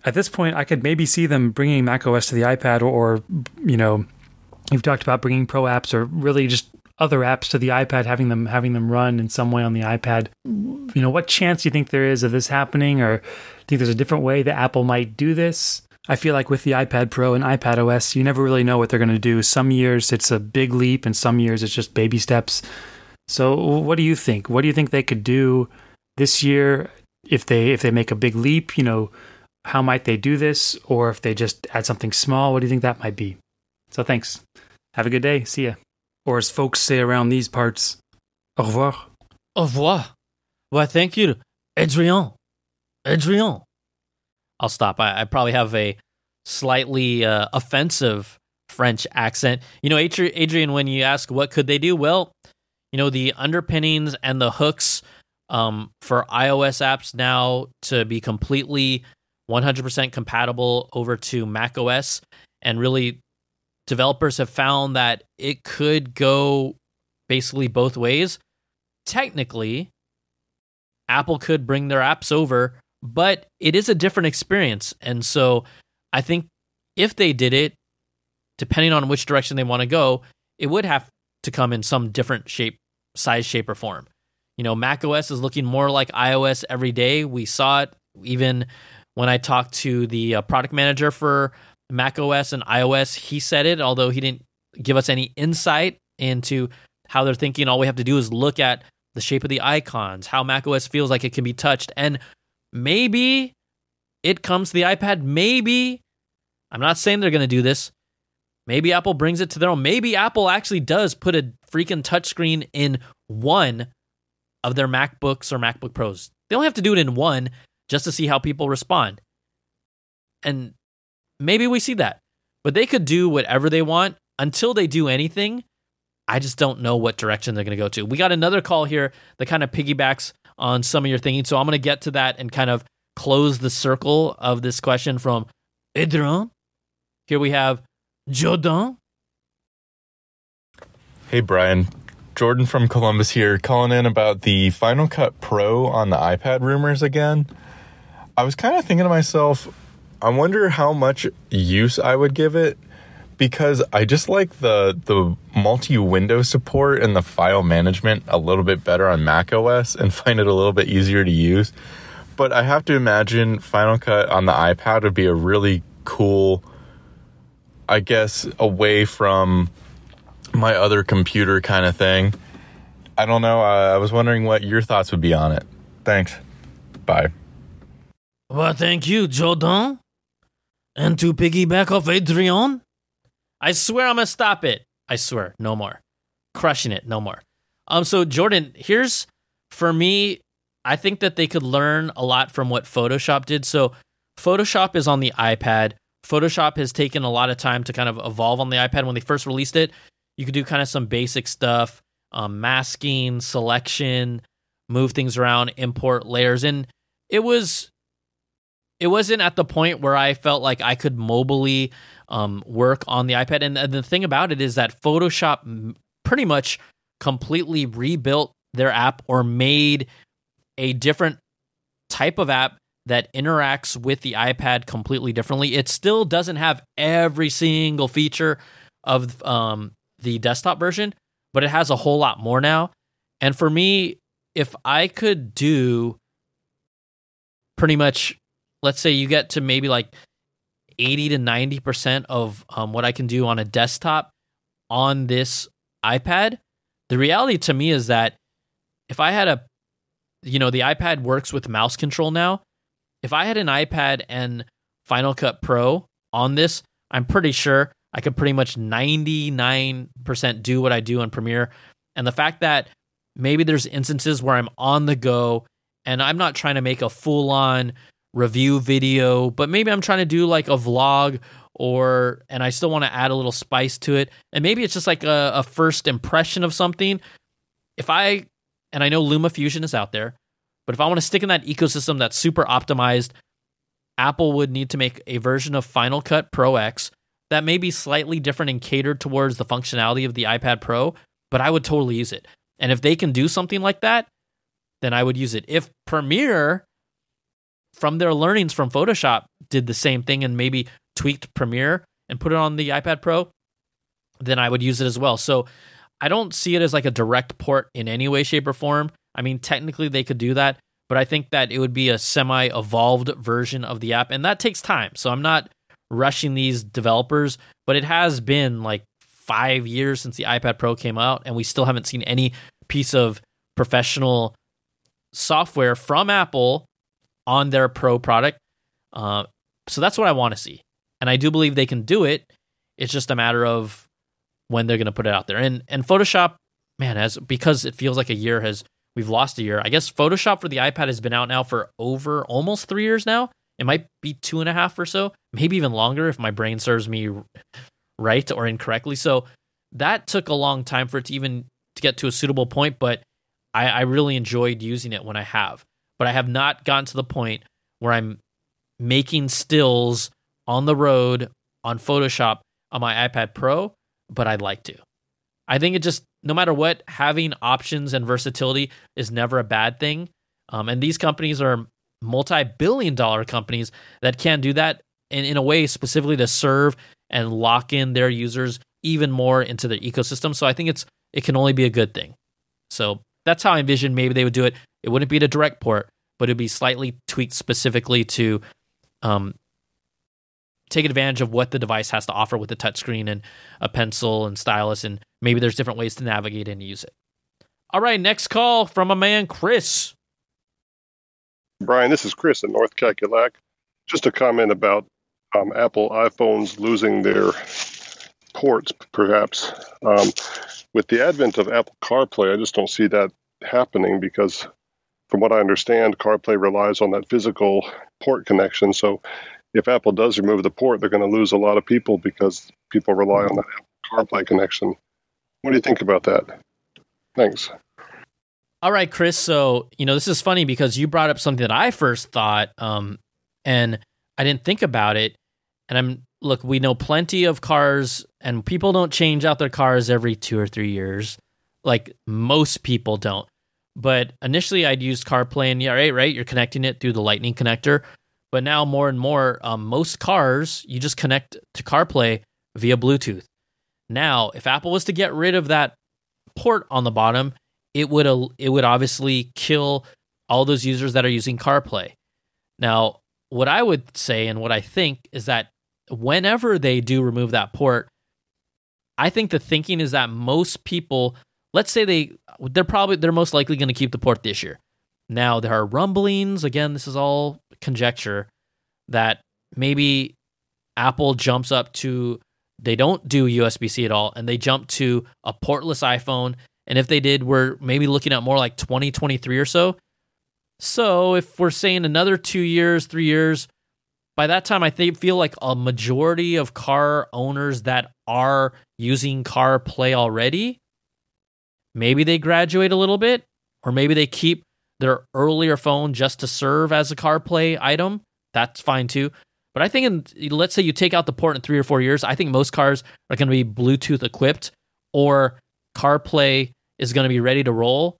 at this point, I could maybe see them bringing Mac OS to the iPad, or, or you know, you've talked about bringing Pro apps, or really just other apps to the iPad, having them having them run in some way on the iPad. You know, what chance do you think there is of this happening, or do you think there's a different way that Apple might do this? I feel like with the iPad Pro and iPad OS, you never really know what they're going to do. Some years it's a big leap, and some years it's just baby steps. So, what do you think? What do you think they could do this year if they if they make a big leap? You know, how might they do this, or if they just add something small? What do you think that might be? So, thanks. Have a good day. See ya. Or as folks say around these parts, au revoir. Au revoir. Well, thank you, Adrien. Adrien. I'll stop. I, I probably have a slightly uh, offensive French accent. You know, Adrian, when you ask what could they do, well, you know, the underpinnings and the hooks um, for iOS apps now to be completely 100% compatible over to Mac OS and really developers have found that it could go basically both ways. Technically, Apple could bring their apps over, but it is a different experience. And so I think if they did it, depending on which direction they want to go, it would have to come in some different shape, size, shape, or form. You know, Mac OS is looking more like iOS every day. We saw it even when I talked to the uh, product manager for Mac OS and iOS. He said it, although he didn't give us any insight into how they're thinking. All we have to do is look at the shape of the icons, how Mac OS feels like it can be touched, and maybe it comes to the iPad. Maybe I'm not saying they're going to do this. Maybe Apple brings it to their own. Maybe Apple actually does put a freaking touchscreen in one of their MacBooks or MacBook Pros. They only have to do it in one just to see how people respond. And maybe we see that. But they could do whatever they want until they do anything. I just don't know what direction they're going to go to. We got another call here that kind of piggybacks on some of your thinking. So I'm going to get to that and kind of close the circle of this question from Edron. Here we have Jordan. Hey, Brian. Jordan from Columbus here, calling in about the Final Cut Pro on the iPad rumors again. I was kind of thinking to myself, I wonder how much use I would give it because I just like the the multi-window support and the file management a little bit better on Mac OS and find it a little bit easier to use. But I have to imagine Final Cut on the iPad would be a really cool I guess away from my other computer kind of thing. I don't know. Uh, I was wondering what your thoughts would be on it. Thanks. Bye. Well, thank you, Jordan. And to piggyback off Adrian, I swear I'm gonna stop it. I swear, no more. Crushing it, no more. Um, so Jordan, here's for me. I think that they could learn a lot from what Photoshop did. So Photoshop is on the iPad. Photoshop has taken a lot of time to kind of evolve on the iPad. When they first released it, you could do kind of some basic stuff, um, masking, selection, move things around, import layers, and it was it wasn't at the point where I felt like I could mobily um, work on the iPad. And, the thing about it is that Photoshop pretty much completely rebuilt their app or made a different type of app that interacts with the iPad completely differently. It still doesn't have every single feature of um, the desktop version, but it has a whole lot more now. And for me, if I could do pretty much let's say you get to maybe like 80 to 90% of um, what I can do on a desktop on this iPad, the reality to me is that if I had a, you know, the iPad works with mouse control now. If I had an iPad and Final Cut Pro on this, I'm pretty sure I could pretty much 99% do what I do in Premiere. And the fact that maybe there's instances where I'm on the go and I'm not trying to make a full on review video, but maybe I'm trying to do like a vlog or and I still want to add a little spice to it. And maybe it's just like a, a first impression of something. If I and I know LumaFusion is out there, but if I want to stick in that ecosystem that's super optimized, Apple would need to make a version of Final Cut Pro X that may be slightly different and catered towards the functionality of the iPad Pro, but I would totally use it. And if they can do something like that, then I would use it. If Premiere from their learnings from Photoshop did the same thing and maybe tweaked Premiere and put it on the iPad Pro, then I would use it as well. So I don't see it as like a direct port in any way, shape, or form. I mean, technically they could do that, but I think that it would be a semi evolved version of the app, and that takes time. So I'm not rushing these developers, but it has been like five years since the iPad Pro came out, and we still haven't seen any piece of professional software from Apple on their pro product. Uh, so that's what I want to see. And I do believe they can do it. It's just a matter of when they're going to put it out there. And and Photoshop, man, as because it feels like a year has we've lost a year. I guess Photoshop for the iPad has been out now for over almost three years now. It might be two and a half or so, maybe even longer if my brain serves me right or incorrectly. So that took a long time for it to even to get to a suitable point, but I, I really enjoyed using it when I have but I have not gotten to the point where I'm making stills on the road on Photoshop on my iPad Pro, but I'd like to. I think it just, no matter what, having options and versatility is never a bad thing. Um, and these companies are multi billion dollar companies that can do that in, in a way specifically to serve and lock in their users even more into their ecosystem. So I think it's it can only be a good thing. So that's how I envision maybe they would do it. It wouldn't be a direct port, but it'd be slightly tweaked specifically to um, take advantage of what the device has to offer with the touchscreen and a pencil and stylus, and maybe there's different ways to navigate and use it. All right, next call from a man, Chris. Brian, this is Chris in North Cackalack. Just a comment about um, Apple iPhones losing their ports, perhaps. Um, with the advent of Apple CarPlay, I just don't see that happening because from what I understand, CarPlay relies on that physical port connection. So if Apple does remove the port, they're going to lose a lot of people because people rely on that CarPlay connection. What do you think about that? Thanks. All right, Chris. So, you know, this is funny because you brought up something that I first thought, um, and I didn't think about it. And I'm, look, we know plenty of cars, and people don't change out their cars every two or three years. like most people don't. But initially, I'd used CarPlay, and yeah, right, right, you're connecting it through the Lightning connector. But now, more and more, um, most cars you just connect to CarPlay via Bluetooth. Now, if Apple was to get rid of that port on the bottom, it would it would obviously kill all those users that are using CarPlay. Now, what I would say and what I think is that whenever they do remove that port, I think the thinking is that most people, let's say they they're probably they're most likely going to keep the port this year. Now there are rumblings, again, this is all conjecture that maybe Apple jumps up to they don't do USB-C at all and they jump to a portless iPhone and if they did we're maybe looking at more like 2023 or so. So if we're saying another 2 years, 3 years, by that time, I think feel like a majority of car owners that are using CarPlay already, maybe they graduate a little bit, or maybe they keep their earlier phone just to serve as a CarPlay item. That's fine too. But I think, in, let's say you take out the port in three or four years, I think most cars are going to be Bluetooth equipped, or CarPlay is going to be ready to roll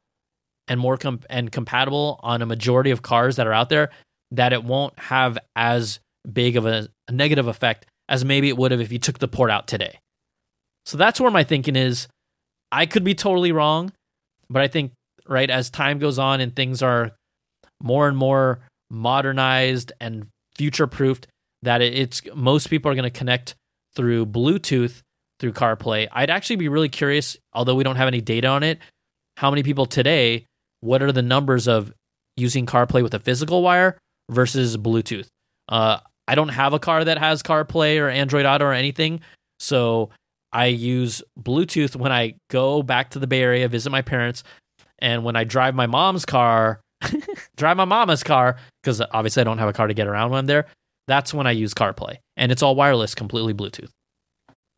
and more com- and compatible on a majority of cars that are out there. That it won't have as big of a, a negative effect as maybe it would have if you took the port out today. So that's where my thinking is. I could be totally wrong, but I think right as time goes on and things are more and more modernized and future proofed that it's most people are going to connect through Bluetooth through CarPlay. I'd actually be really curious, although we don't have any data on it, how many people today, what are the numbers of using CarPlay with a physical wire versus Bluetooth? Uh, I don't have a car that has CarPlay or Android Auto or anything. So I use Bluetooth when I go back to the Bay Area, visit my parents, and when I drive my mom's car, drive my mama's car, because obviously I don't have a car to get around when I'm there. That's when I use CarPlay. And it's all wireless, completely Bluetooth.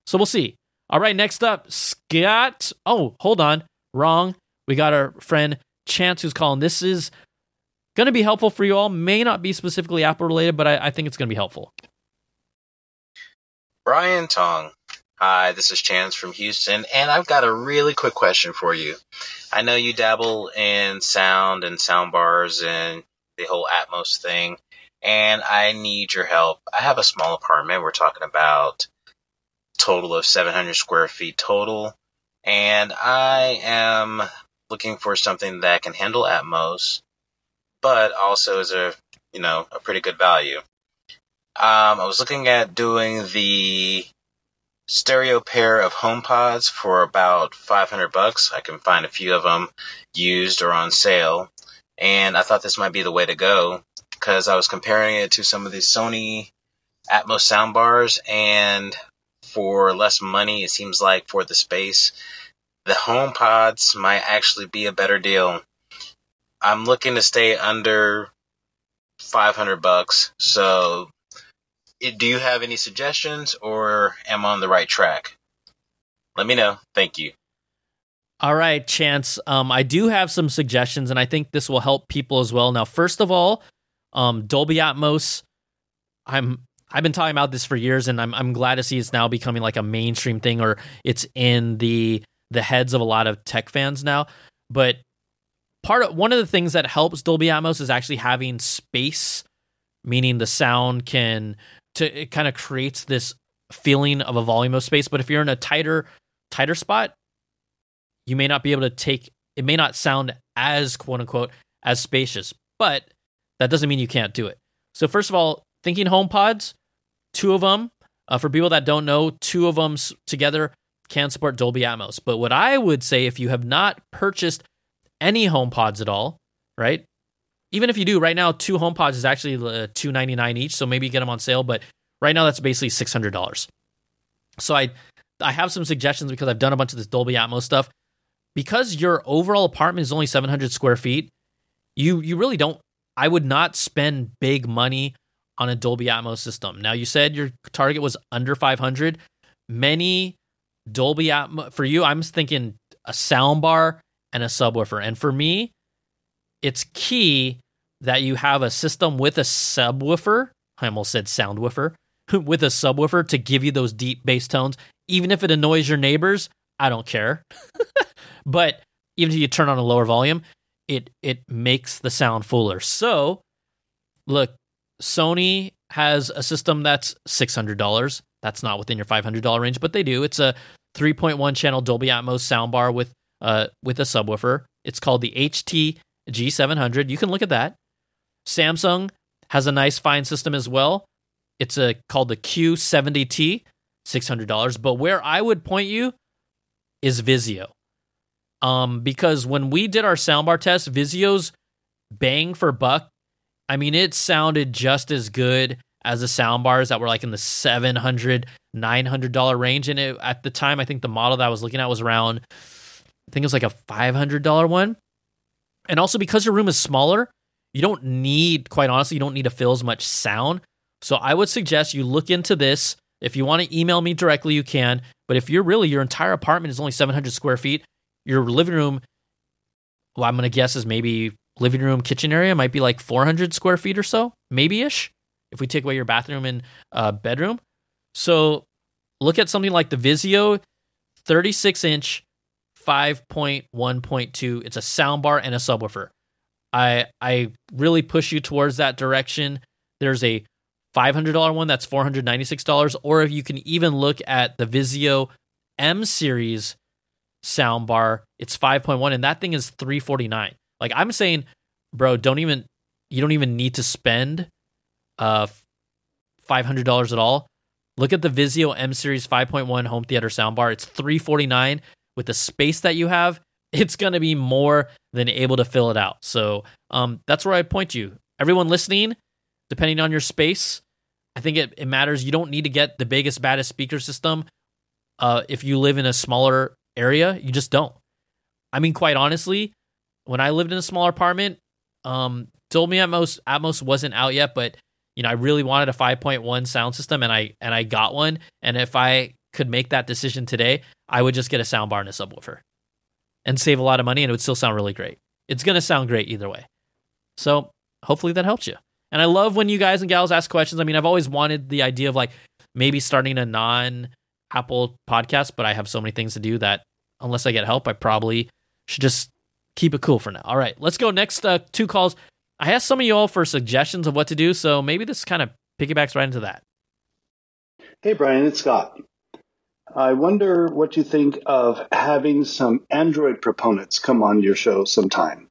So we'll see. All right, next up, Scott. Oh, hold on. Wrong. We got our friend Chance who's calling. This is Going to be helpful for you all. May not be specifically Apple related, but I, I think it's going to be helpful. Brian Tong. Hi, this is Chance from Houston, and I've got a really quick question for you. I know you dabble in sound and sound bars and the whole Atmos thing, and I need your help. I have a small apartment. We're talking about total of 700 square feet total, and I am looking for something that can handle Atmos but also is a you know a pretty good value. Um, I was looking at doing the stereo pair of HomePods for about 500 bucks. I can find a few of them used or on sale, and I thought this might be the way to go because I was comparing it to some of the Sony Atmos soundbars, and for less money, it seems like for the space, the HomePods might actually be a better deal. I'm looking to stay under 500 bucks. So, do you have any suggestions or am I on the right track? Let me know. Thank you. All right, Chance. Um, I do have some suggestions, and I think this will help people as well. Now, first of all, um, Dolby Atmos. I'm I've been talking about this for years, and I'm I'm glad to see it's now becoming like a mainstream thing, or it's in the the heads of a lot of tech fans now. But part of one of the things that helps Dolby Atmos is actually having space, meaning the sound can to it kind of creates this feeling of a volume of space. But if you're in a tighter tighter spot, you may not be able to take it may not sound as quote unquote as spacious, but that doesn't mean you can't do it. So first of all, thinking HomePods, two of them. Uh, for people that don't know, two of them together can support Dolby Atmos. But what I would say, if you have not purchased any HomePods at all, right? Even if you do, right now two HomePods is actually uh, two ninety nine each, so maybe you get them on sale. But right now that's basically six hundred dollars. So I I have some suggestions because I've done a bunch of this Dolby Atmos stuff. Because your overall apartment is only seven hundred square feet, you you really don't. I would not spend big money on a Dolby Atmos system. Now you said your target was under five hundred. Many Dolby Atmos for you, I'm thinking a soundbar and a subwoofer. And for me, it's key that you have a system with a subwoofer. I almost said sound woofer with a subwoofer to give you those deep bass tones. Even if it annoys your neighbors, I don't care. But even if you turn on a lower volume, it it makes the sound fuller. So, look, Sony has a system that's six hundred dollars. That's not within your five hundred dollar range, but they do. It's a three point one channel Dolby Atmos soundbar with uh with a subwoofer. It's called the HT G700. You can look at that. Samsung has a nice fine system as well. It's a called the Q70T, six hundred dollars. But where I would point you is Vizio, um, because when we did our soundbar test, Vizio's bang for buck. I mean, it sounded just as good as the soundbars that were like in the 700 900 dollar range and it, at the time i think the model that i was looking at was around i think it was like a 500 dollar one. And also because your room is smaller you don't need quite honestly you don't need to fill as much sound. So i would suggest you look into this. If you want to email me directly you can. But if you're really your entire apartment is only 700 square feet your living room well i'm going to guess is maybe living room kitchen area might be like 400 square feet or so maybe ish if we take away your bathroom and uh, bedroom. So look at something like the Vizio 36 inch 5.1.2. It's a soundbar and a subwoofer. I I really push you towards that direction. There's a $500 one that's $496 or if you can even look at the Vizio M series soundbar, it's 5.1 and that thing is 349. Like I'm saying, bro, don't even you don't even need to spend uh, $500 at all. Look at the Vizio M Series 5.1 home theater soundbar. It's 349 with the space that you have. It's going to be more than able to fill it out. So um, that's where I point you. Everyone listening, depending on your space, I think it, it matters. You don't need to get the biggest, baddest speaker system. Uh, if you live in a smaller area, you just don't. I mean, quite honestly, when I lived in a smaller apartment, um, Dolby Atmos Atmos wasn't out yet, but you know, I really wanted a 5.1 sound system and I and I got one. And if I could make that decision today, I would just get a soundbar and a subwoofer and save a lot of money and it would still sound really great. It's to sound great either way. So, hopefully that helps you. And I love when you guys and gals ask questions. I mean, I've always wanted the idea of like maybe starting a non Apple podcast, but I have so many things to do that unless I get help, I probably should just keep it cool for now. All right, let's go. Next uh, two calls. I asked some of you all for suggestions of what to do, so maybe this kind of piggybacks right into that. Hey, Brian, it's Scott. I wonder what you think of having some Android proponents come on your show sometime.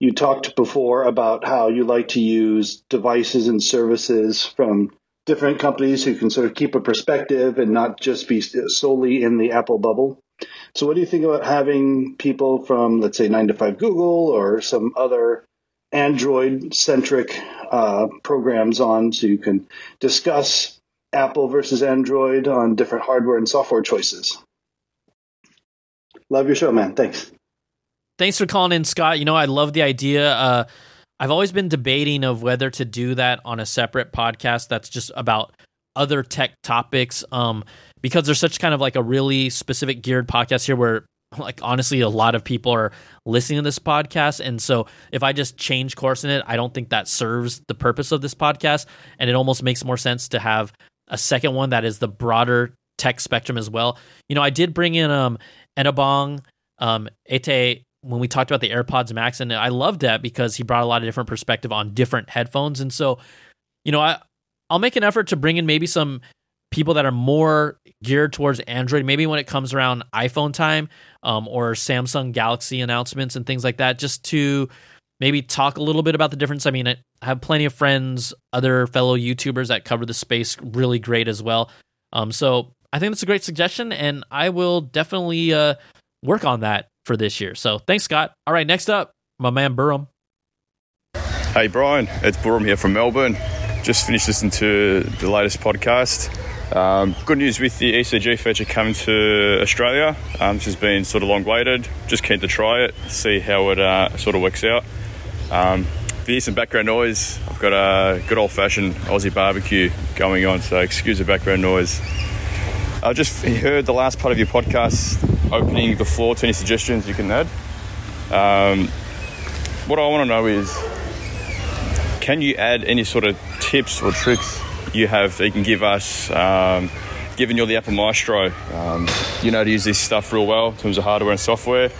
You talked before about how you like to use devices and services from different companies who can sort of keep a perspective and not just be solely in the Apple bubble. So, what do you think about having people from, let's say, 9 to 5 Google or some other Android centric uh, programs on so you can discuss Apple versus Android on different hardware and software choices. Love your show, man. Thanks. Thanks for calling in, Scott. You know, I love the idea. Uh, I've always been debating of whether to do that on a separate podcast that's just about other tech topics. Um, because there's such kind of like a really specific geared podcast here where like honestly a lot of people are listening to this podcast. And so if i just change course in it i don't think that serves the purpose of this podcast. And it almost makes more sense to have a second one that is the broader tech spectrum as well. You know i did bring in um enabong um ete when we talked about the airpods max and i loved that because he brought a lot of different perspective on different headphones. And so you know i i'll make an effort to bring in maybe some people that are more geared towards Android, maybe when it comes around iPhone time um, or Samsung Galaxy announcements and things like that, just to maybe talk a little bit about the difference. I mean, I have plenty of friends, other fellow YouTubers that cover the space really great as well. Um, so I think that's a great suggestion, and I will definitely uh, work on that for this year. So thanks, Scott. All right, next up, my man Burham. Hey, Brian, it's Burham here from Melbourne. Just finished listening to the latest podcast. Um, good news with the ECG feature coming to Australia. Um, this has been sort of long waited. Just keen to try it, see how it uh, sort of works out. Um, if you hear some background noise, I've got a good old fashioned Aussie barbecue going on, so excuse the background noise. I just heard the last part of your podcast opening the floor to any suggestions you can add. Um, what I want to know is can you add any sort of tips or tricks you have you can give us um, given you're the Apple Maestro, um, you know to use this stuff real well in terms of hardware and software.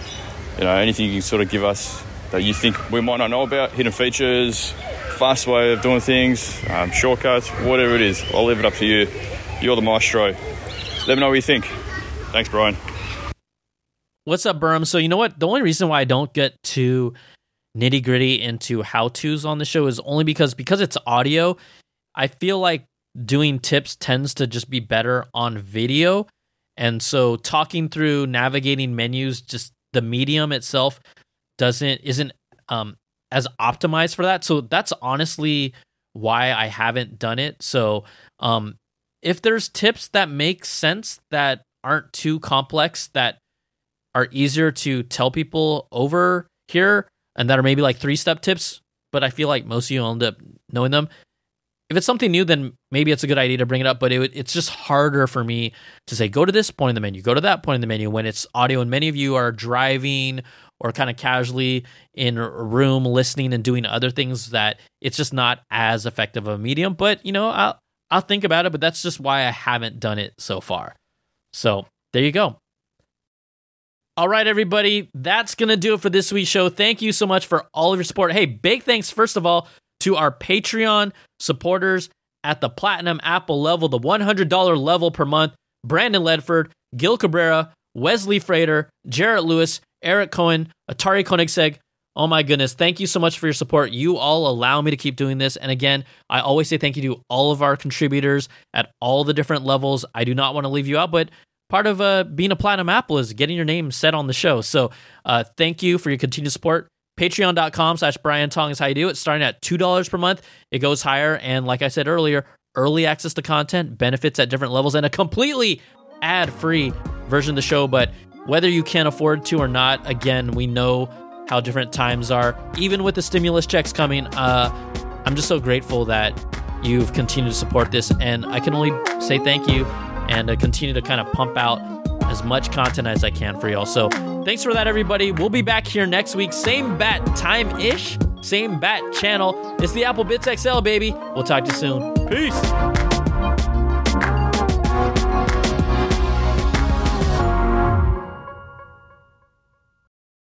You know, anything you can sort of give us that you think we might not know about, hidden features, fast way of doing things, um, shortcuts, whatever it is. I'll leave it up to you. You're the maestro. Let me know what you think. Thanks, Brian. What's up, Burm? So you know what? The only reason why I don't get too nitty gritty into how tos on the show is only because because it's audio. I feel like doing tips tends to just be better on video, and so talking through navigating menus, just the medium itself doesn't isn't um as optimized for that. So that's honestly why I haven't done it. So um if there's tips that make sense that aren't too complex that are easier to tell people over here and that are maybe like three step tips, but I feel like most of you end up knowing them. If it's something new, then maybe it's a good idea to bring it up, but it, it's just harder for me to say, go to this point in the menu, go to that point in the menu when it's audio and many of you are driving or kind of casually in a room listening and doing other things that it's just not as effective of a medium. But, you know, I'll, I'll think about it, but that's just why I haven't done it so far. So there you go. All right, everybody, that's going to do it for this week's show. Thank you so much for all of your support. Hey, big thanks, first of all, to our Patreon supporters at the Platinum Apple level, the $100 level per month Brandon Ledford, Gil Cabrera, Wesley Frater, Jarrett Lewis, Eric Cohen, Atari Koenigsegg. Oh my goodness. Thank you so much for your support. You all allow me to keep doing this. And again, I always say thank you to all of our contributors at all the different levels. I do not want to leave you out, but part of uh, being a Platinum Apple is getting your name set on the show. So uh, thank you for your continued support. Patreon.com slash Brian Tong is how you do it. Starting at $2 per month, it goes higher. And like I said earlier, early access to content, benefits at different levels, and a completely ad free version of the show. But whether you can afford to or not, again, we know how different times are. Even with the stimulus checks coming, uh, I'm just so grateful that you've continued to support this, and I can only say thank you and uh, continue to kind of pump out as much content as I can for y'all. So thanks for that, everybody. We'll be back here next week, same bat time ish, same bat channel. It's the Apple Bitz XL, baby. We'll talk to you soon. Peace.